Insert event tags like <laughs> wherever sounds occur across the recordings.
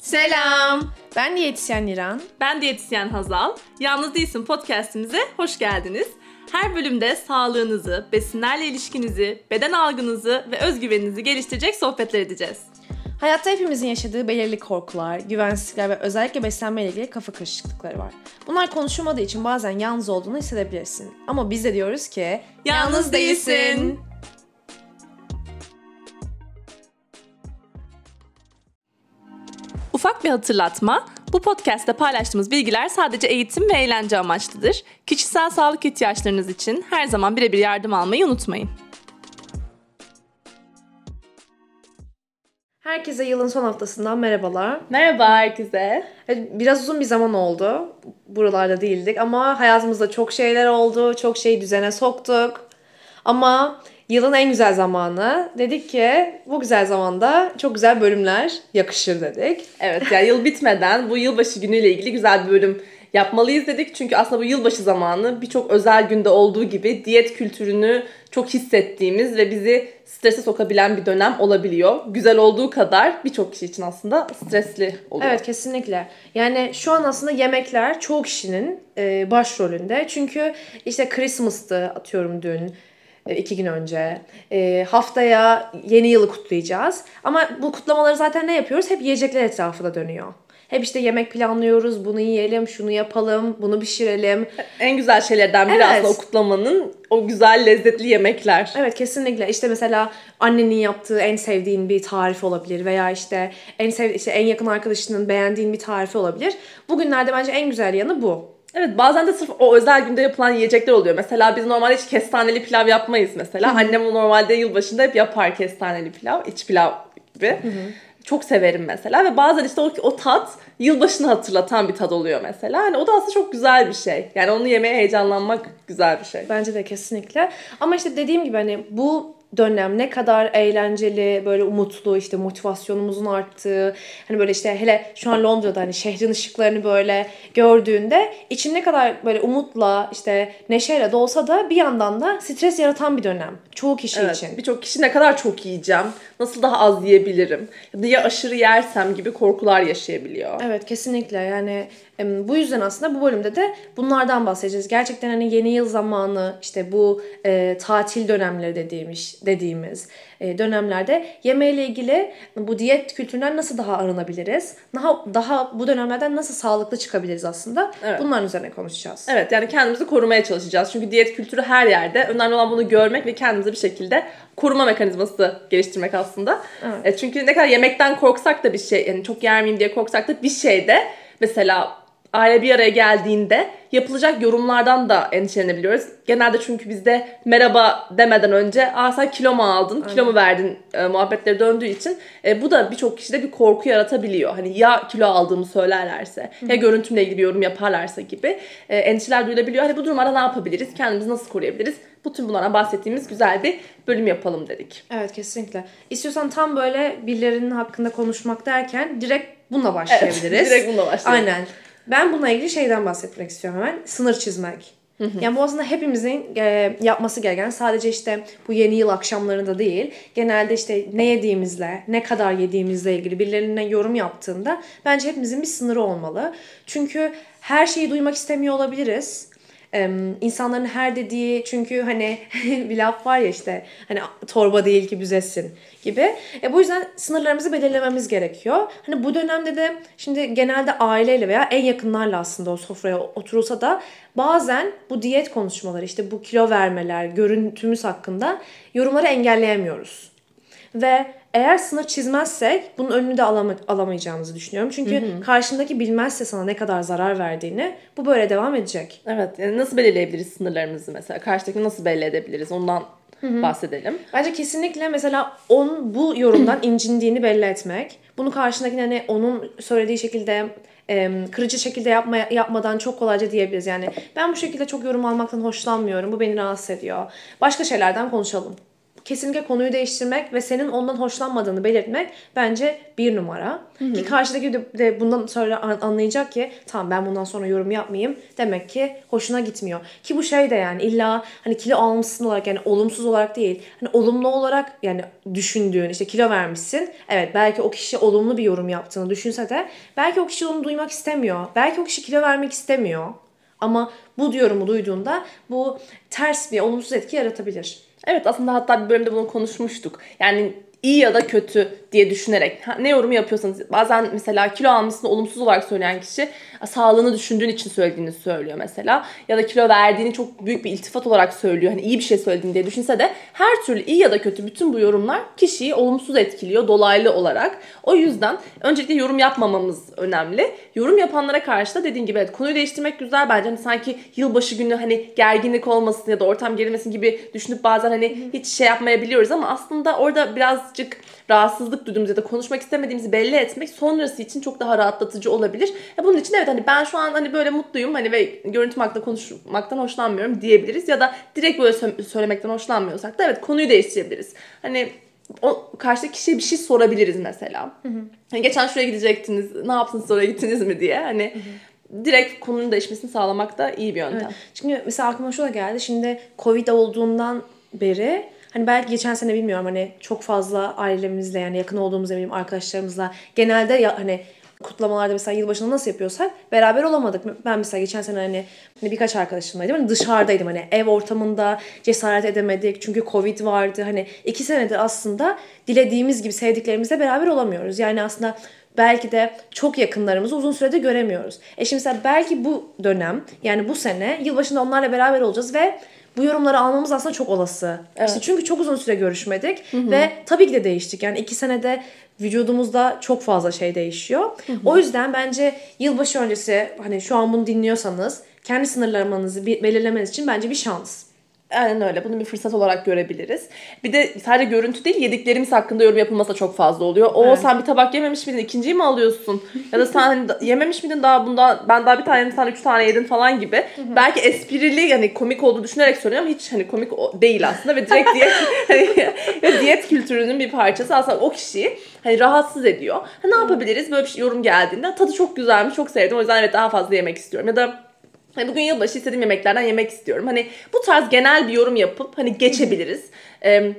Selam. Ben diyetisyen İran. Ben diyetisyen Hazal. Yalnız Değilsin podcastimize hoş geldiniz. Her bölümde sağlığınızı, besinlerle ilişkinizi, beden algınızı ve özgüveninizi geliştirecek sohbetler edeceğiz. Hayatta hepimizin yaşadığı belirli korkular, güvensizlikler ve özellikle beslenme ile ilgili kafa karışıklıkları var. Bunlar konuşulmadığı için bazen yalnız olduğunu hissedebilirsin. Ama biz de diyoruz ki Yalnız değilsin. Ufak bir hatırlatma. Bu podcast'te paylaştığımız bilgiler sadece eğitim ve eğlence amaçlıdır. Kişisel sağlık ihtiyaçlarınız için her zaman birebir yardım almayı unutmayın. Herkese yılın son haftasından merhabalar. Merhaba herkese. Evet, Biraz uzun bir zaman oldu. Buralarda değildik ama hayatımızda çok şeyler oldu. Çok şeyi düzene soktuk. Ama yılın en güzel zamanı. Dedik ki bu güzel zamanda çok güzel bölümler yakışır dedik. Evet yani yıl bitmeden bu yılbaşı günüyle ilgili güzel bir bölüm yapmalıyız dedik. Çünkü aslında bu yılbaşı zamanı birçok özel günde olduğu gibi diyet kültürünü çok hissettiğimiz ve bizi strese sokabilen bir dönem olabiliyor. Güzel olduğu kadar birçok kişi için aslında stresli oluyor. Evet kesinlikle. Yani şu an aslında yemekler çoğu kişinin e, başrolünde. Çünkü işte Christmas'tı atıyorum dün iki gün önce. E, haftaya yeni yılı kutlayacağız. Ama bu kutlamaları zaten ne yapıyoruz? Hep yiyecekler etrafında dönüyor. Hep işte yemek planlıyoruz. Bunu yiyelim, şunu yapalım, bunu pişirelim. En güzel şeylerden biri Evet. aslında o kutlamanın o güzel lezzetli yemekler. Evet kesinlikle. İşte mesela annenin yaptığı en sevdiğin bir tarif olabilir veya işte en sev işte en yakın arkadaşının beğendiğin bir tarifi olabilir. Bugünlerde bence en güzel yanı bu. Evet bazen de sırf o özel günde yapılan yiyecekler oluyor. Mesela biz normalde hiç kestaneli pilav yapmayız mesela. Annem normalde yılbaşında hep yapar kestaneli pilav, iç pilav gibi. Çok severim mesela ve bazen işte o, o tat yılbaşını hatırlatan bir tad oluyor mesela. Hani o da aslında çok güzel bir şey. Yani onu yemeye heyecanlanmak güzel bir şey. Bence de kesinlikle. Ama işte dediğim gibi hani bu dönem ne kadar eğlenceli, böyle umutlu, işte motivasyonumuzun arttığı, hani böyle işte hele şu an Londra'da hani şehrin ışıklarını böyle gördüğünde için ne kadar böyle umutla, işte neşeyle de olsa da bir yandan da stres yaratan bir dönem. Çoğu kişi Evet, için. birçok kişi ne kadar çok yiyeceğim, nasıl daha az yiyebilirim ya da ya aşırı yersem gibi korkular yaşayabiliyor. Evet kesinlikle yani bu yüzden aslında bu bölümde de bunlardan bahsedeceğiz. Gerçekten hani yeni yıl zamanı işte bu e, tatil dönemleri dediğimiz dediğimiz e, dönemlerde yemeğiyle ilgili bu diyet kültüründen nasıl daha arınabiliriz? Daha daha bu dönemlerden nasıl sağlıklı çıkabiliriz aslında? Evet. Bunların üzerine konuşacağız. Evet yani kendimizi korumaya çalışacağız. Çünkü diyet kültürü her yerde. Önemli olan bunu görmek ve kendimizi bir şekilde koruma mekanizması geliştirmek aslında. Evet. E, çünkü ne kadar yemekten korksak da bir şey, yani çok yer miyim diye korksak da bir şeyde mesela aile bir araya geldiğinde yapılacak yorumlardan da endişelenebiliyoruz. Genelde çünkü bizde merhaba demeden önce aa sen kilo mu aldın, kilo mu verdin e, muhabbetleri döndüğü için e, bu da birçok kişide bir korku yaratabiliyor. Hani ya kilo aldığımı söylerlerse ya görüntümle ilgili bir yorum yaparlarsa gibi e, endişeler duyulabiliyor. Hani bu durumlarda ne yapabiliriz? Kendimizi nasıl koruyabiliriz? Bütün bunlara bahsettiğimiz güzel bir bölüm yapalım dedik. Evet kesinlikle. İstiyorsan tam böyle birilerinin hakkında konuşmak derken direkt bununla başlayabiliriz. <laughs> direkt bununla başlayalım. Aynen. Ben bununla ilgili şeyden bahsetmek istiyorum hemen. Sınır çizmek. Yani bu aslında hepimizin e, yapması gereken sadece işte bu yeni yıl akşamlarında değil. Genelde işte ne yediğimizle, ne kadar yediğimizle ilgili birilerine yorum yaptığında bence hepimizin bir sınırı olmalı. Çünkü her şeyi duymak istemiyor olabiliriz. Ee, insanların her dediği çünkü hani <laughs> bir laf var ya işte hani torba değil ki büzesin gibi. E, bu yüzden sınırlarımızı belirlememiz gerekiyor. Hani bu dönemde de şimdi genelde aileyle veya en yakınlarla aslında o sofraya oturulsa da bazen bu diyet konuşmaları işte bu kilo vermeler, görüntümüz hakkında yorumları engelleyemiyoruz. Ve eğer sınır çizmezsek bunun önünü de alama- alamayacağımızı düşünüyorum. Çünkü karşındaki bilmezse sana ne kadar zarar verdiğini bu böyle devam edecek. Evet yani nasıl belirleyebiliriz sınırlarımızı mesela? Karşıdaki nasıl belli edebiliriz? Ondan bahsedelim. Bence kesinlikle mesela onun bu yorumdan <clears throat> incindiğini belli etmek. Bunu karşındakine hani onun söylediği şekilde em, kırıcı şekilde yapma, yapmadan çok kolayca diyebiliriz. Yani ben bu şekilde çok yorum almaktan hoşlanmıyorum. Bu beni rahatsız ediyor. Başka şeylerden konuşalım. Kesinlikle konuyu değiştirmek ve senin ondan hoşlanmadığını belirtmek bence bir numara. Ki karşıdaki de, bundan sonra an- anlayacak ki tamam ben bundan sonra yorum yapmayayım. Demek ki hoşuna gitmiyor. Ki bu şey de yani illa hani kilo almışsın olarak yani olumsuz olarak değil. Hani olumlu olarak yani düşündüğün işte kilo vermişsin. Evet belki o kişi olumlu bir yorum yaptığını düşünse de belki o kişi onu duymak istemiyor. Belki o kişi kilo vermek istemiyor. Ama bu yorumu duyduğunda bu ters bir olumsuz etki yaratabilir. Evet aslında hatta bir bölümde bunu konuşmuştuk. Yani iyi ya da kötü diye düşünerek. Ne yorum yapıyorsanız. Bazen mesela kilo almışsın olumsuz olarak söyleyen kişi sağlığını düşündüğün için söylediğini söylüyor mesela. Ya da kilo verdiğini çok büyük bir iltifat olarak söylüyor. Hani iyi bir şey söylediğini diye düşünse de her türlü iyi ya da kötü bütün bu yorumlar kişiyi olumsuz etkiliyor dolaylı olarak. O yüzden öncelikle yorum yapmamamız önemli. Yorum yapanlara karşı da dediğin gibi evet konuyu değiştirmek güzel. Bence hani sanki yılbaşı günü hani gerginlik olmasın ya da ortam gerilmesin gibi düşünüp bazen hani hiç şey yapmayabiliyoruz. Ama aslında orada birazcık rahatsızlık duyduğumuz ya da konuşmak istemediğimizi belli etmek sonrası için çok daha rahatlatıcı olabilir. E bunun için evet hani ben şu an hani böyle mutluyum hani ve görüntü hakkında konuşmaktan hoşlanmıyorum diyebiliriz ya da direkt böyle sö- söylemekten hoşlanmıyorsak da evet konuyu değiştirebiliriz. Hani o karşıdaki kişiye bir şey sorabiliriz mesela. Hani geçen şuraya gidecektiniz, ne yaptınız oraya gittiniz mi diye. Hani direkt konunun değişmesini sağlamak da iyi bir yöntem. Çünkü mesela aklıma şu da geldi. Şimdi Covid olduğundan beri hani belki geçen sene bilmiyorum hani çok fazla ailemizle yani yakın olduğumuz eminim arkadaşlarımızla genelde ya hani kutlamalarda mesela yılbaşında nasıl yapıyorsak beraber olamadık. Ben mesela geçen sene hani, hani birkaç arkadaşımlaydım. Hani dışarıdaydım hani ev ortamında cesaret edemedik. Çünkü Covid vardı. Hani iki senedir aslında dilediğimiz gibi sevdiklerimizle beraber olamıyoruz. Yani aslında belki de çok yakınlarımızı uzun sürede göremiyoruz. E şimdi mesela belki bu dönem yani bu sene yılbaşında onlarla beraber olacağız ve bu yorumları almamız aslında çok olası. İşte çünkü çok uzun süre görüşmedik ve tabii ki de değiştik. Yani iki senede vücudumuzda çok fazla şey değişiyor. O yüzden bence yılbaşı öncesi hani şu an bunu dinliyorsanız kendi sınırlamanızı belirlemeniz için bence bir şans. Aynen öyle. Bunu bir fırsat olarak görebiliriz. Bir de sadece görüntü değil yediklerimiz hakkında yorum yapılması da çok fazla oluyor. O Evet. sen bir tabak yememiş miydin? ikinciyi mi alıyorsun? Ya da sen hani yememiş miydin daha bundan ben daha bir tane yedim sen üç tane yedin falan gibi. Belki esprili yani komik olduğu düşünerek söylüyorum hiç hani komik değil aslında ve direkt diyet <laughs> hani, diyet kültürünün bir parçası aslında o kişiyi hani rahatsız ediyor. Ha, ne yapabiliriz? Böyle bir şey, yorum geldiğinde tadı çok güzelmiş, çok sevdim. O yüzden evet daha fazla yemek istiyorum. Ya da Hani bugün yılbaşı istediğim yemeklerden yemek istiyorum. Hani bu tarz genel bir yorum yapıp hani geçebiliriz. Ee,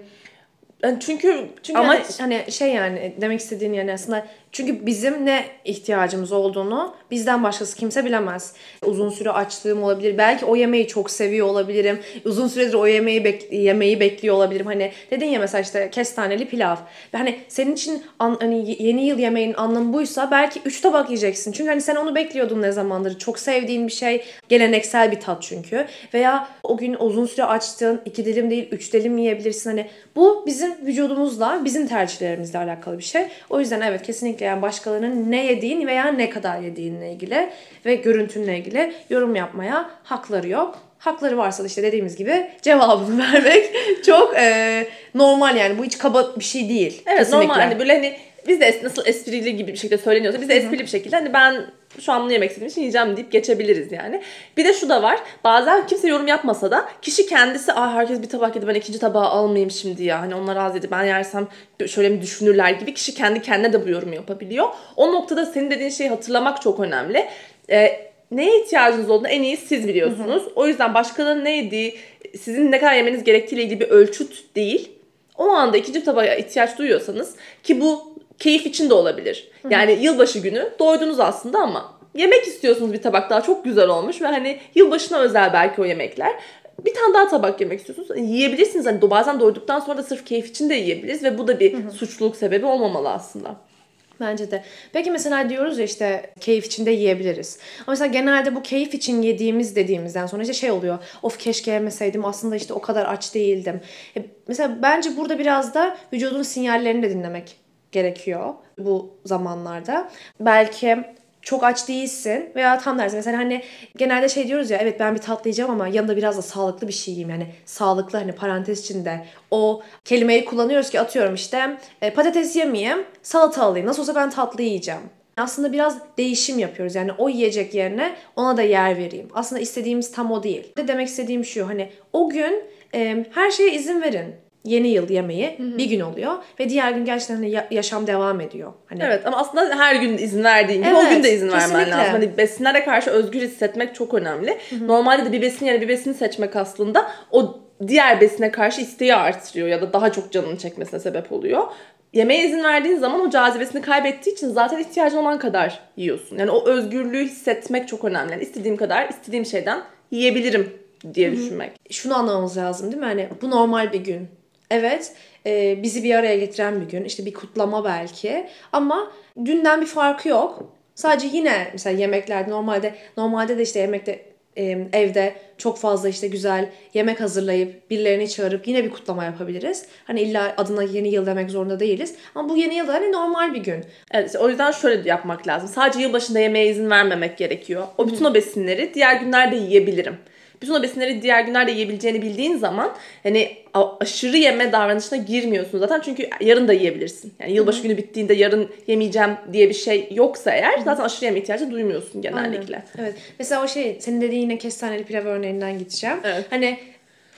yani çünkü Çünkü ama hani, hani şey yani demek istediğin yani aslında çünkü bizim ne ihtiyacımız olduğunu bizden başkası kimse bilemez. Uzun süre açlığım olabilir. Belki o yemeği çok seviyor olabilirim. Uzun süredir o yemeği bek yemeği bekliyor olabilirim. Hani dedin ya mesela işte kestaneli pilav. Hani senin için an, hani yeni yıl yemeğinin anlamı buysa belki 3 tabak yiyeceksin. Çünkü hani sen onu bekliyordun ne zamandır. Çok sevdiğin bir şey. Geleneksel bir tat çünkü. Veya o gün uzun süre açtığın iki dilim değil 3 dilim yiyebilirsin. Hani bu bizim vücudumuzla, bizim tercihlerimizle alakalı bir şey. O yüzden evet kesinlikle yani başkalarının ne yediğin veya ne kadar yediğinle ilgili ve görüntünle ilgili yorum yapmaya hakları yok. Hakları varsa da işte dediğimiz gibi cevabını <laughs> vermek çok e, normal yani. Bu hiç kaba bir şey değil. evet kesinlikle. normal hani böyle hani biz de es- nasıl esprili gibi bir şekilde söyleniyorsa biz de esprili bir şekilde hani ben şu an bunu yemek istediğim için yiyeceğim deyip geçebiliriz yani. Bir de şu da var. Bazen kimse yorum yapmasa da kişi kendisi Aa, herkes bir tabak yedi ben ikinci tabağı almayayım şimdi ya. Hani onlar az yedi ben yersem şöyle mi düşünürler gibi kişi kendi kendine de bu yorumu yapabiliyor. O noktada senin dediğin şeyi hatırlamak çok önemli. Ee, neye ihtiyacınız olduğunu en iyi siz biliyorsunuz. O yüzden başkalarının ne yediği, sizin ne kadar yemeniz gerektiğiyle ilgili bir ölçüt değil. O anda ikinci tabağa ihtiyaç duyuyorsanız ki bu keyif için de olabilir. Yani yılbaşı günü doydunuz aslında ama yemek istiyorsunuz bir tabak daha çok güzel olmuş ve hani yılbaşına özel belki o yemekler. Bir tane daha tabak yemek istiyorsunuz. Hani yiyebilirsiniz. Hani bazen doyduktan sonra da sırf keyif için de yiyebiliriz ve bu da bir suçluluk sebebi olmamalı aslında. Bence de. Peki mesela diyoruz ya işte keyif içinde yiyebiliriz. Ama mesela genelde bu keyif için yediğimiz dediğimizden sonra işte şey oluyor. Of keşke yemeseydim aslında işte o kadar aç değildim. E, mesela bence burada biraz da vücudun sinyallerini de dinlemek gerekiyor bu zamanlarda. Belki çok aç değilsin veya tam tersi mesela hani genelde şey diyoruz ya evet ben bir tatlı yiyeceğim ama yanında biraz da sağlıklı bir şey yiyeyim yani sağlıklı hani parantez içinde o kelimeyi kullanıyoruz ki atıyorum işte e, patates yemeyeyim salata alayım nasıl olsa ben tatlı yiyeceğim. Aslında biraz değişim yapıyoruz yani o yiyecek yerine ona da yer vereyim. Aslında istediğimiz tam o değil. De demek istediğim şu hani o gün e, her şeye izin verin. Yeni yıl yemeği bir gün oluyor ve diğer gün gerçekten hani ya- yaşam devam ediyor. Hani Evet ama aslında her gün izin verdiğin gibi o Evet, gün de izin vermen kesinlikle. lazım. Hani besinlere karşı özgür hissetmek çok önemli. Normalde de bir besin yerine bir besini seçmek aslında o diğer besine karşı isteği artırıyor ya da daha çok canını çekmesine sebep oluyor. Yemeğe izin verdiğin zaman o cazibesini kaybettiği için zaten ihtiyacın olan kadar yiyorsun. Yani o özgürlüğü hissetmek çok önemli. Yani istediğim kadar istediğim şeyden yiyebilirim diye düşünmek. şunu anlamamız lazım değil mi? Hani bu normal bir gün. Evet e, bizi bir araya getiren bir gün. İşte bir kutlama belki. Ama dünden bir farkı yok. Sadece yine mesela yemeklerde normalde normalde de işte yemekte e, evde çok fazla işte güzel yemek hazırlayıp birilerini çağırıp yine bir kutlama yapabiliriz. Hani illa adına yeni yıl demek zorunda değiliz. Ama bu yeni yılda hani normal bir gün. Evet, o yüzden şöyle yapmak lazım. Sadece yılbaşında yemeğe izin vermemek gerekiyor. O bütün o besinleri diğer günlerde yiyebilirim. Bütün o besinleri diğer günlerde yiyebileceğini bildiğin zaman hani aşırı yeme davranışına girmiyorsun zaten. Çünkü yarın da yiyebilirsin. Yani yılbaşı günü bittiğinde yarın yemeyeceğim diye bir şey yoksa eğer zaten aşırı yeme ihtiyacı duymuyorsun genellikle. Aynen. Evet. Mesela o şey senin dediğin yine kestaneli pilav örneğinden gideceğim. Evet. Hani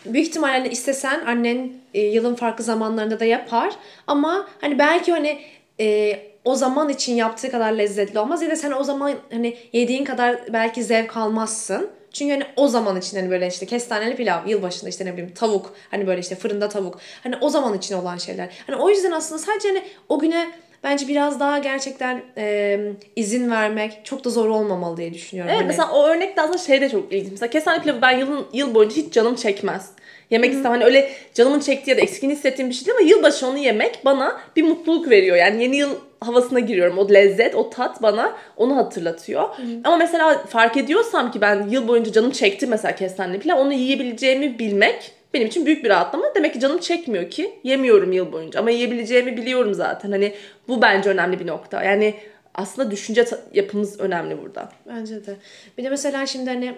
büyük ihtimalle hani istesen annen e, yılın farklı zamanlarında da yapar ama hani belki hani e, o zaman için yaptığı kadar lezzetli olmaz ya da sen o zaman hani yediğin kadar belki zevk almazsın. Çünkü hani o zaman için hani böyle işte kestaneli pilav yılbaşında işte ne bileyim tavuk hani böyle işte fırında tavuk hani o zaman için olan şeyler. Hani o yüzden aslında sadece hani o güne bence biraz daha gerçekten e, izin vermek çok da zor olmamalı diye düşünüyorum. Evet Hani- mesela o örnekte aslında şey de çok ilginç. Mesela kestane pilavı ben yılın, yıl boyunca hiç canım çekmez. Yemek istem hani öyle canımın çektiği ya da eksikliğini hissettiğim bir şey değil ama yılbaşı onu yemek bana bir mutluluk veriyor. Yani yeni yıl havasına giriyorum. O lezzet, o tat bana onu hatırlatıyor. Ama mesela fark ediyorsam ki ben yıl boyunca canım çekti mesela kestaneli pilav onu yiyebileceğimi bilmek benim için büyük bir rahatlama. Demek ki canım çekmiyor ki yemiyorum yıl boyunca ama yiyebileceğimi biliyorum zaten. Hani bu bence önemli bir nokta. Yani aslında düşünce yapımız önemli burada. Bence de. Bir de mesela şimdi hani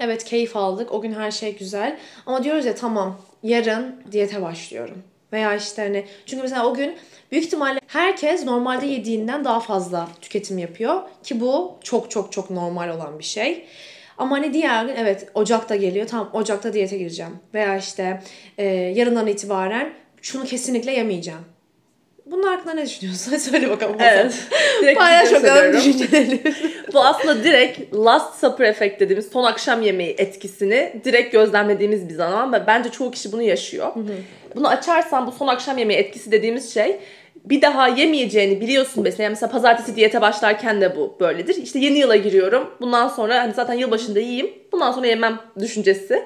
evet keyif aldık. O gün her şey güzel. Ama diyoruz ya tamam yarın diyete başlıyorum. Veya işte hani çünkü mesela o gün büyük ihtimalle herkes normalde yediğinden daha fazla tüketim yapıyor. Ki bu çok çok çok normal olan bir şey. Ama hani diğer gün evet Ocak'ta geliyor. Tamam Ocak'ta diyete gireceğim. Veya işte e, yarından itibaren şunu kesinlikle yemeyeceğim. Bunun hakkında ne düşünüyorsun? <laughs> Söyle bakalım. Evet. Paylaş bakalım düşüncelerini. <laughs> Bu aslında direkt Last Supper efekt dediğimiz son akşam yemeği etkisini direkt gözlemlediğimiz bir zaman ve bence çoğu kişi bunu yaşıyor. Bunu açarsan bu son akşam yemeği etkisi dediğimiz şey bir daha yemeyeceğini biliyorsun mesela. Yani mesela pazartesi diyete başlarken de bu böyledir. İşte yeni yıla giriyorum. Bundan sonra hani zaten yılbaşında yiyeyim. Bundan sonra yemem düşüncesi.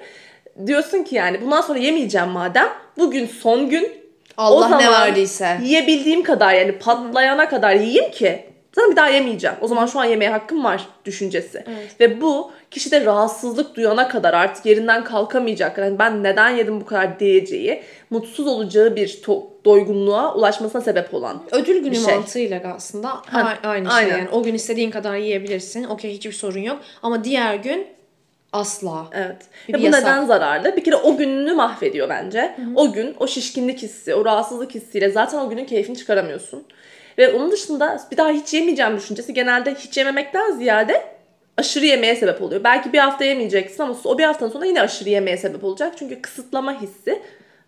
Diyorsun ki yani bundan sonra yemeyeceğim madem. Bugün son gün Allah o ne zaman verdiyse. Yiyebildiğim kadar yani patlayana kadar yiyeyim ki zaten bir daha yemeyeceğim. O zaman şu an yemeğe hakkım var düşüncesi. Ve bu kişide rahatsızlık duyana kadar artık yerinden kalkamayacak. Yani ben neden yedim bu kadar diyeceği, mutsuz olacağı bir to- doygunluğa ulaşmasına sebep olan. Ödül günü bir şey. mantığıyla aslında Ha, aynı şey aynen. yani. O gün istediğin kadar yiyebilirsin. Okey hiçbir sorun yok. Ama diğer gün asla. Evet. Bir Ve bu yasak. neden zararlı? Bir kere o gününü mahvediyor bence. O gün o şişkinlik hissi, o rahatsızlık hissiyle zaten o günün keyfini çıkaramıyorsun. Ve onun dışında bir daha hiç yemeyeceğim düşüncesi genelde hiç yememekten ziyade aşırı yemeye sebep oluyor. Belki bir hafta yemeyeceksin ama o bir haftanın sonra yine aşırı yemeye sebep olacak. Çünkü kısıtlama hissi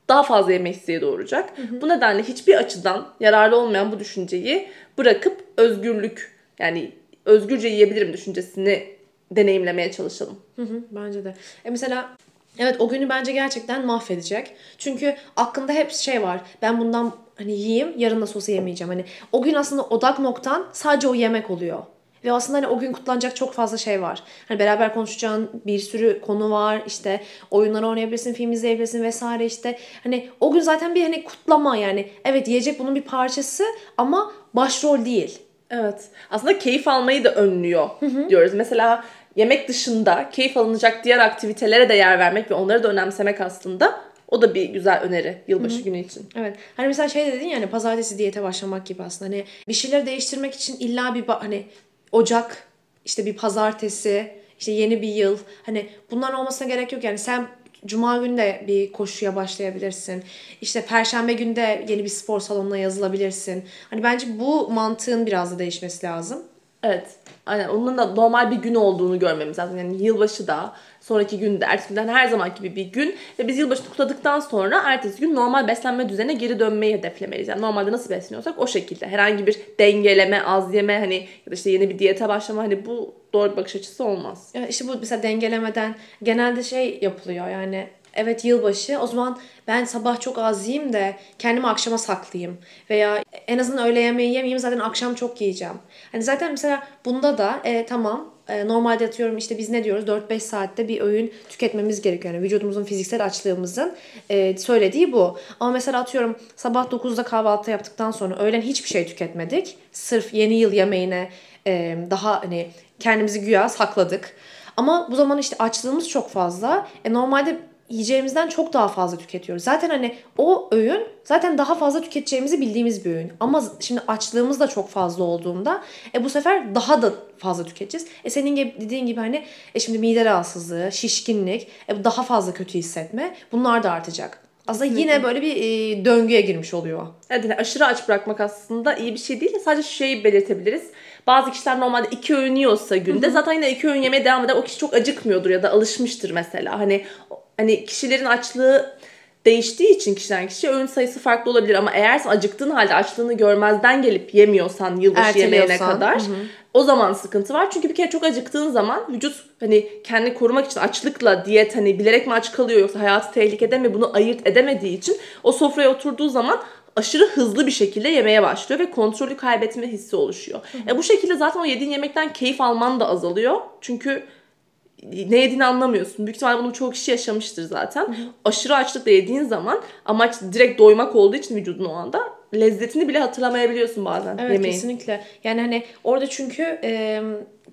daha fazla yeme isteği doğuracak. Bu nedenle hiçbir açıdan yararlı olmayan bu düşünceyi bırakıp özgürlük yani özgürce yiyebilirim düşüncesini deneyimlemeye çalışalım. Hı hı, bence de. E mesela evet o günü bence gerçekten mahvedecek. Çünkü aklında hep şey var. Ben bundan hani yiyeyim yarın nasıl olsa yemeyeceğim. Hani o gün aslında odak noktan sadece o yemek oluyor. Ve aslında hani o gün kutlanacak çok fazla şey var. Hani beraber konuşacağın bir sürü konu var. İşte oyunlar oynayabilirsin, film izleyebilirsin vesaire işte. Hani o gün zaten bir hani kutlama yani. Evet yiyecek bunun bir parçası ama başrol değil. Evet. Aslında keyif almayı da önlüyor diyoruz. Mesela yemek dışında keyif alınacak diğer aktivitelere de yer vermek ve onları da önemsemek aslında o da bir güzel öneri yılbaşı günü için. Evet. Hani mesela şey dedin ya hani pazartesi diyete başlamak gibi aslında. Hani bir şeyleri değiştirmek için illa bir ba- hani Ocak işte bir pazartesi işte yeni bir yıl hani bunların olmasına gerek yok yani sen Cuma günü de bir koşuya başlayabilirsin. İşte Perşembe günü de yeni bir spor salonuna yazılabilirsin. Hani bence bu mantığın biraz da değişmesi lazım. Evet. Aynen onun da normal bir gün olduğunu görmemiz lazım. Yani yılbaşı da, sonraki günde, ertesi günden her zaman gibi bir gün. Ve biz yılbaşını kutladıktan sonra ertesi gün normal beslenme düzenine geri dönmeyi hedeflemeliyiz. Yani normalde nasıl besleniyorsak o şekilde. Herhangi bir dengeleme, az yeme hani ya da işte yeni bir diyete başlama hani bu doğru bir bakış açısı olmaz. Ya işte bu mesela dengelemeden genelde şey yapılıyor yani evet yılbaşı o zaman ben sabah çok az yiyeyim de kendimi akşama saklayayım. Veya en azından öğle yemeği yemeyeyim zaten akşam çok yiyeceğim. Hani zaten mesela bunda da e, tamam e, normalde atıyorum işte biz ne diyoruz 4-5 saatte bir öğün tüketmemiz gerekiyor. Yani vücudumuzun fiziksel açlığımızın e, söylediği bu. Ama mesela atıyorum sabah 9'da kahvaltı yaptıktan sonra öğlen hiçbir şey tüketmedik. Sırf yeni yıl yemeğine e, daha hani kendimizi güya sakladık. Ama bu zaman işte açlığımız çok fazla. E, normalde yiyeceğimizden çok daha fazla tüketiyoruz. Zaten hani o öğün zaten daha fazla tüketeceğimizi bildiğimiz bir öğün. Ama şimdi açlığımız da çok fazla olduğunda e bu sefer daha da fazla tüketeceğiz. E senin gibi, dediğin gibi hani e şimdi mide rahatsızlığı, şişkinlik, e daha fazla kötü hissetme bunlar da artacak. Aslında yine böyle bir e, döngüye girmiş oluyor. Evet yani aşırı aç bırakmak aslında iyi bir şey değil. Sadece şu şeyi belirtebiliriz. Bazı kişiler normalde iki öğün yiyorsa günde zaten yine iki öğün yemeye devam eder. O kişi çok acıkmıyordur ya da alışmıştır mesela. Hani hani kişilerin açlığı değiştiği için kişiden kişiye öğün sayısı farklı olabilir ama eğer sen acıktığın halde açlığını görmezden gelip yemiyorsan yılbaşı yemeğine kadar hı hı. o zaman sıkıntı var. Çünkü bir kere çok acıktığın zaman vücut hani kendini korumak için açlıkla diyet hani bilerek mi aç kalıyor yoksa hayatı tehlikede mi bunu ayırt edemediği için o sofraya oturduğu zaman aşırı hızlı bir şekilde yemeye başlıyor ve kontrolü kaybetme hissi oluşuyor. Hı hı. E bu şekilde zaten o yediğin yemekten keyif alman da azalıyor. Çünkü ne yediğini anlamıyorsun. Büyük ihtimalle bunu çoğu kişi yaşamıştır zaten. Hı hı. Aşırı açlıkla yediğin zaman amaç direkt doymak olduğu için vücudun o anda lezzetini bile hatırlamayabiliyorsun bazen evet, yemeğin. kesinlikle. Yani hani orada çünkü e,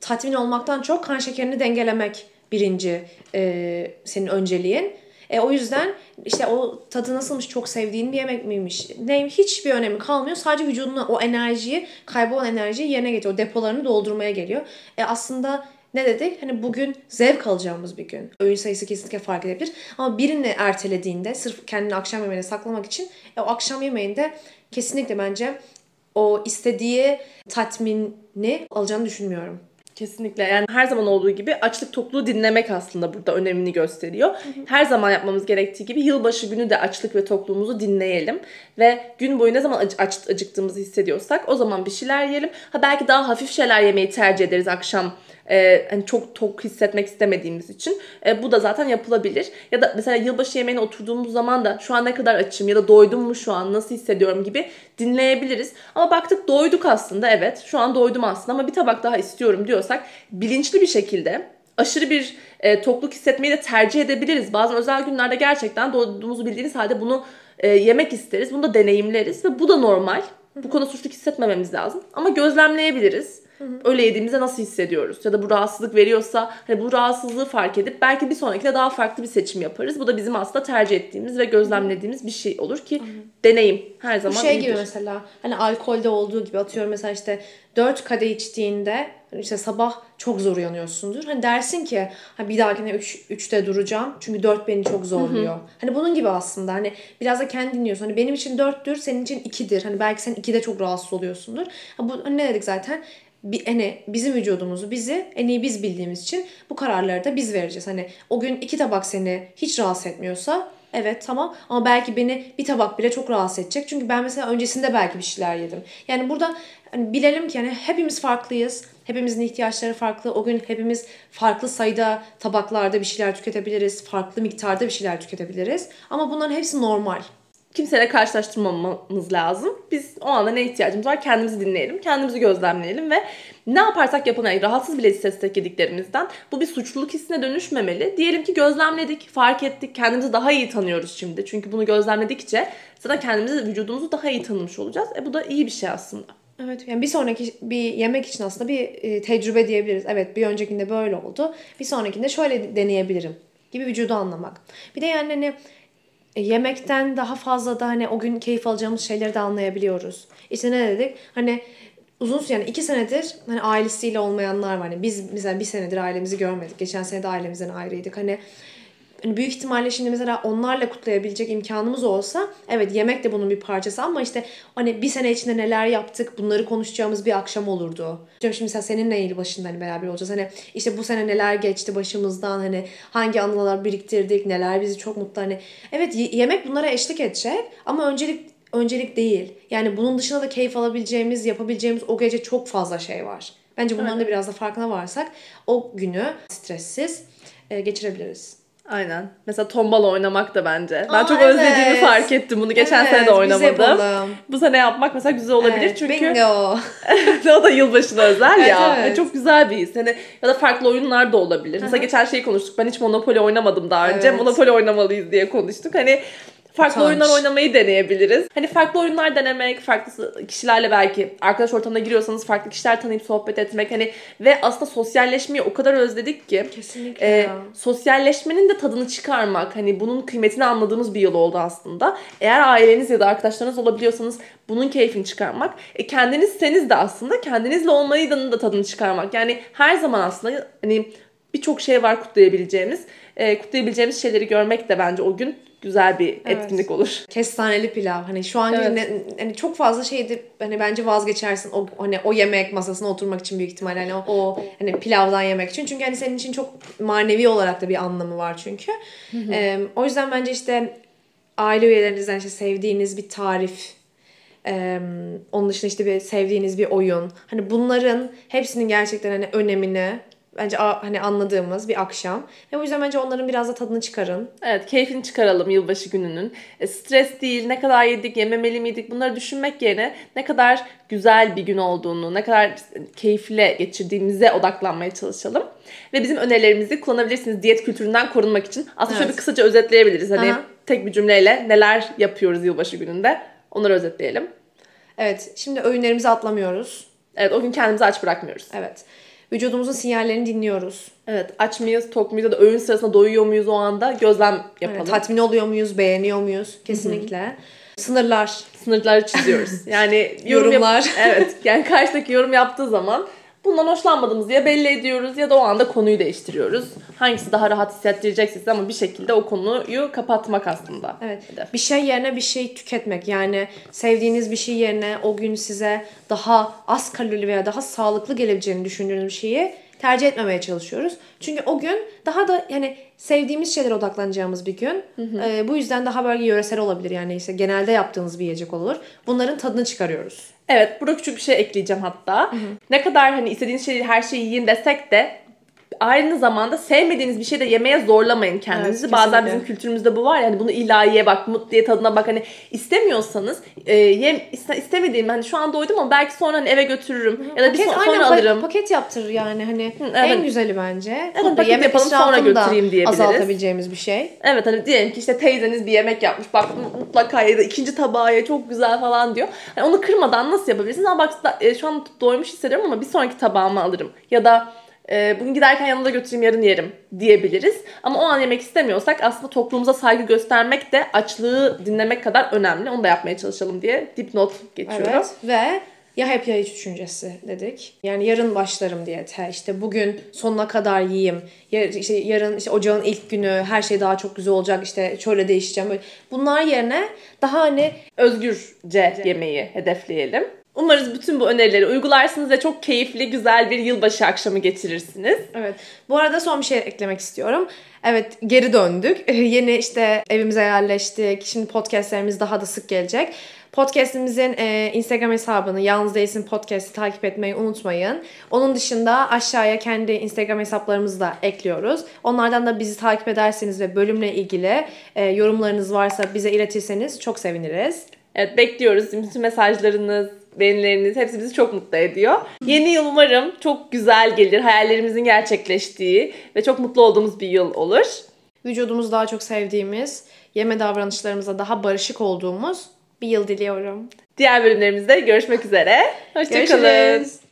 tatmin olmaktan çok kan şekerini dengelemek birinci e, senin önceliğin. E, o yüzden işte o tadı nasılmış çok sevdiğin bir yemek miymiş neymiş hiçbir önemi kalmıyor. Sadece vücuduna o enerjiyi kaybolan enerjiyi yerine getiriyor. Depolarını doldurmaya geliyor. E, aslında ne dedik? Hani bugün zevk alacağımız bir gün. Öğün sayısı kesinlikle fark edebilir. Ama birini ertelediğinde sırf kendini akşam yemeğine saklamak için e, o akşam yemeğinde kesinlikle bence o istediği tatmini alacağını düşünmüyorum. Kesinlikle yani her zaman olduğu gibi açlık tokluğu dinlemek aslında burada önemini gösteriyor. Her zaman yapmamız gerektiği gibi yılbaşı günü de açlık ve tokluğumuzu dinleyelim. Ve gün boyu ne zaman acı, aç, acıktığımızı hissediyorsak o zaman bir şeyler yiyelim. Ha belki daha hafif şeyler yemeyi tercih ederiz akşam e, hani çok tok hissetmek istemediğimiz için. E, bu da zaten yapılabilir. Ya da mesela yılbaşı yemeğine oturduğumuz zaman da şu an ne kadar açım ya da doydum mu şu an nasıl hissediyorum gibi dinleyebiliriz. Ama baktık doyduk aslında evet şu an doydum aslında ama bir tabak daha istiyorum diyorsak bilinçli bir şekilde aşırı bir e, tokluk hissetmeyi de tercih edebiliriz. Bazen özel günlerde gerçekten doyduğumuzu bildiğiniz halde bunu e, yemek isteriz. Bunu da deneyimleriz ve bu da normal. Bu konuda suçluluk hissetmememiz lazım. Ama gözlemleyebiliriz. Öyle yediğimizde nasıl hissediyoruz? Ya da bu rahatsızlık veriyorsa hani bu rahatsızlığı fark edip belki bir sonrakinde daha farklı bir seçim yaparız. Bu da bizim aslında tercih ettiğimiz ve gözlemlediğimiz bir şey olur ki deneyim her zaman şey iyidir. gibi mesela hani alkolde olduğu gibi atıyorum mesela işte 4 kadeh içtiğinde işte sabah çok zor uyanıyorsundur. Hani dersin ki ha bir dahakine 3 üç, 3'te duracağım. Çünkü 4 beni çok zorluyor. Hı hı. Hani bunun gibi aslında. Hani biraz da kendi dinliyorsun. Hani benim için 4'tür, senin için 2'dir. Hani belki sen 2'de çok rahatsız oluyorsundur. Ha bu hani ne dedik zaten? Hani bizim vücudumuzu bizi en iyi biz bildiğimiz için bu kararları da biz vereceğiz. Hani o gün iki tabak seni hiç rahatsız etmiyorsa evet tamam ama belki beni bir tabak bile çok rahatsız edecek. Çünkü ben mesela öncesinde belki bir şeyler yedim. Yani burada hani bilelim ki hani hepimiz farklıyız. Hepimizin ihtiyaçları farklı. O gün hepimiz farklı sayıda tabaklarda bir şeyler tüketebiliriz. Farklı miktarda bir şeyler tüketebiliriz. Ama bunların hepsi normal kimseyle karşılaştırmamamız lazım. Biz o anda ne ihtiyacımız var kendimizi dinleyelim, kendimizi gözlemleyelim ve ne yaparsak yapalım yani rahatsız bile hissetsek yediklerimizden bu bir suçluluk hissine dönüşmemeli. Diyelim ki gözlemledik, fark ettik, kendimizi daha iyi tanıyoruz şimdi. Çünkü bunu gözlemledikçe zaten kendimizi, vücudumuzu daha iyi tanımış olacağız. E bu da iyi bir şey aslında. Evet yani bir sonraki bir yemek için aslında bir e, tecrübe diyebiliriz. Evet bir öncekinde böyle oldu. Bir sonrakinde şöyle deneyebilirim gibi vücudu anlamak. Bir de yani hani yemekten daha fazla da hani o gün keyif alacağımız şeyleri de anlayabiliyoruz. İşte ne dedik? Hani uzun süre yani iki senedir hani ailesiyle olmayanlar var. Hani biz mesela bir senedir ailemizi görmedik. Geçen sene de ailemizden ayrıydık. Hani hani büyük ihtimalle şimdi mesela onlarla kutlayabilecek imkanımız olsa evet yemek de bunun bir parçası ama işte hani bir sene içinde neler yaptık bunları konuşacağımız bir akşam olurdu. Şimdi mesela seninle yılbaşında hani beraber olacağız. Hani işte bu sene neler geçti başımızdan hani hangi anılar biriktirdik neler bizi çok mutlu hani evet yemek bunlara eşlik edecek ama öncelik öncelik değil. Yani bunun dışında da keyif alabileceğimiz, yapabileceğimiz o gece çok fazla şey var. Bence bunların da biraz da farkına varsak o günü stressiz e, geçirebiliriz. Aynen. Mesela tombala oynamak da bence. Ben Aa, çok evet. özlediğimi fark ettim. Bunu geçen sene Evet, de biz oynamadım. Bu sene yapmak mesela güzel olabilir Evet, çünkü Bingo. <laughs> o da yılbaşına özel Evet, ya. evet. Ve Çok güzel bir his. Hani ya da farklı oyunlar da olabilir. Mesela geçen şeyi konuştuk. Ben hiç Monopoly oynamadım daha önce. Evet. Monopoly oynamalıyız diye konuştuk. Hani farklı Utanç. oyunlar oynamayı deneyebiliriz. Hani farklı oyunlar denemek, farklı kişilerle belki arkadaş ortamına giriyorsanız farklı kişiler tanıyıp sohbet etmek hani ve aslında sosyalleşmeyi o kadar özledik ki Kesinlikle e, ya. sosyalleşmenin de tadını çıkarmak hani bunun kıymetini anladığımız bir yıl oldu aslında. Eğer aileniz ya da arkadaşlarınız olabiliyorsanız bunun keyfini çıkarmak. E, kendinizseniz de aslında kendinizle olmayı da da tadını çıkarmak. Yani her zaman aslında hani birçok şey var kutlayabileceğimiz. E, kutlayabileceğimiz şeyleri görmek de bence o gün güzel bir etkinlik olur. Kestaneli pilav. Hani şu an Evet. ne- hani çok fazla şeydi hani bence vazgeçersin o hani o yemek masasına oturmak için büyük ihtimalle hani o, o hani pilavdan yemek için. Çünkü hani senin için çok manevi olarak da bir anlamı var çünkü. Ee, o yüzden bence işte aile üyelerinizden işte sevdiğiniz bir tarif ee, onun dışında işte bir sevdiğiniz bir oyun. Hani bunların hepsinin gerçekten hani önemini bence a- hani anladığımız bir akşam. Ve o yüzden bence onların biraz da tadını çıkarın. Evet keyfini çıkaralım yılbaşı gününün. E, stres değil, ne kadar yedik, yememeli miydik bunları düşünmek yerine ne kadar güzel bir gün olduğunu, ne kadar keyifle geçirdiğimize odaklanmaya çalışalım. Ve bizim önerilerimizi kullanabilirsiniz diyet kültüründen korunmak için. Aslında şöyle Evet. bir kısaca özetleyebiliriz. Hani Aha. tek bir cümleyle neler yapıyoruz yılbaşı gününde onları özetleyelim. Evet, şimdi öğünlerimizi atlamıyoruz. Evet o gün kendimizi aç bırakmıyoruz. Evet. Vücudumuzun sinyallerini dinliyoruz. Evet aç mıyız, tok muyuz ya da öğün sırasında doyuyor muyuz o anda gözlem yapalım. Evet, tatmin oluyor muyuz, beğeniyor muyuz? Kesinlikle. Sınırlar. sınırları çiziyoruz. <laughs> Yani yorum yap- Yorumlar. evet. Yani karşıdaki yorum yaptığı zaman bundan hoşlanmadığımızı ya belli ediyoruz ya da o anda konuyu değiştiriyoruz. Hangisi daha rahat hissettirecekse size ama bir şekilde o konuyu kapatmak aslında. Evet. Hedef. Bir şey yerine bir şey tüketmek. Yani sevdiğiniz bir şey yerine o gün size daha az kalorili veya daha sağlıklı gelebileceğini düşündüğünüz bir şeyi tercih etmemeye çalışıyoruz. Çünkü o gün daha da yani sevdiğimiz şeylere odaklanacağımız bir gün. Ee, bu yüzden daha böyle yöresel olabilir. Yani işte genelde yaptığınız bir yiyecek olur. Bunların tadını çıkarıyoruz. Evet burada küçük bir şey ekleyeceğim hatta. Ne kadar hani istediğiniz şeyi her şeyi yiyin desek de aynı zamanda sevmediğiniz bir şey de yemeye zorlamayın kendinizi. Evet, Bazen bizim kültürümüzde bu var ya hani bunu illa ye bak mut diye tadına bak hani istemiyorsanız e, yem iste, istemediğim hani şu an doydum ama belki sonra hani eve götürürüm ya da bir so- aynen sonra pa- alırım. Paket yaptır yani hani evet. en güzeli bence. Evet, paket yemek yapalım, sonra götüreyim diyebiliriz. Azaltabileceğimiz bir şey. Evet hani diyelim ki işte teyzeniz bir yemek yapmış bak mutlaka ya da ikinci tabağı ye çok güzel falan diyor. Hani onu kırmadan nasıl yapabilirsiniz? Ama bak e, şu an doymuş hissediyorum ama bir sonraki tabağımı alırım. Ya da e, bugün giderken yanımda götüreyim yarın yerim diyebiliriz. Ama o an yemek istemiyorsak aslında toplumumuza saygı göstermek de açlığı dinlemek kadar önemli. Onu da yapmaya çalışalım diye dipnot geçiyorum. Evet ve ya hep ya hiç düşüncesi dedik. Yani yarın başlarım diyete. İşte bugün sonuna kadar yiyeyim. Ya, işte yarın işte ocağın ilk günü her şey daha çok güzel olacak. İşte şöyle değişeceğim. Böyle. Bunlar yerine daha hani Özgürce yemeği hedefleyelim. Umarız bütün bu önerileri uygularsınız ve çok keyifli, güzel bir yılbaşı akşamı geçirirsiniz. Evet. Bu arada son bir şey eklemek istiyorum. Evet geri döndük. <laughs> Yeni işte evimize yerleştik. Şimdi podcastlerimiz daha da sık gelecek. Podcast'imizin e, Instagram hesabını Yalnız Değilsin Podcast'ı takip etmeyi unutmayın. Onun dışında aşağıya kendi Instagram hesaplarımızı da ekliyoruz. Onlardan da bizi takip ederseniz ve bölümle ilgili e, yorumlarınız varsa bize iletirseniz çok seviniriz. Evet bekliyoruz. Bütün mesajlarınız, beğenileriniz hepsi bizi çok mutlu ediyor. Yeni yıl umarım çok güzel gelir. Hayallerimizin gerçekleştiği ve çok mutlu olduğumuz bir yıl olur. Vücudumuzu daha çok sevdiğimiz, yeme davranışlarımızda daha barışık olduğumuz bir yıl diliyorum. Diğer bölümlerimizde görüşmek üzere. Hoşçakalın.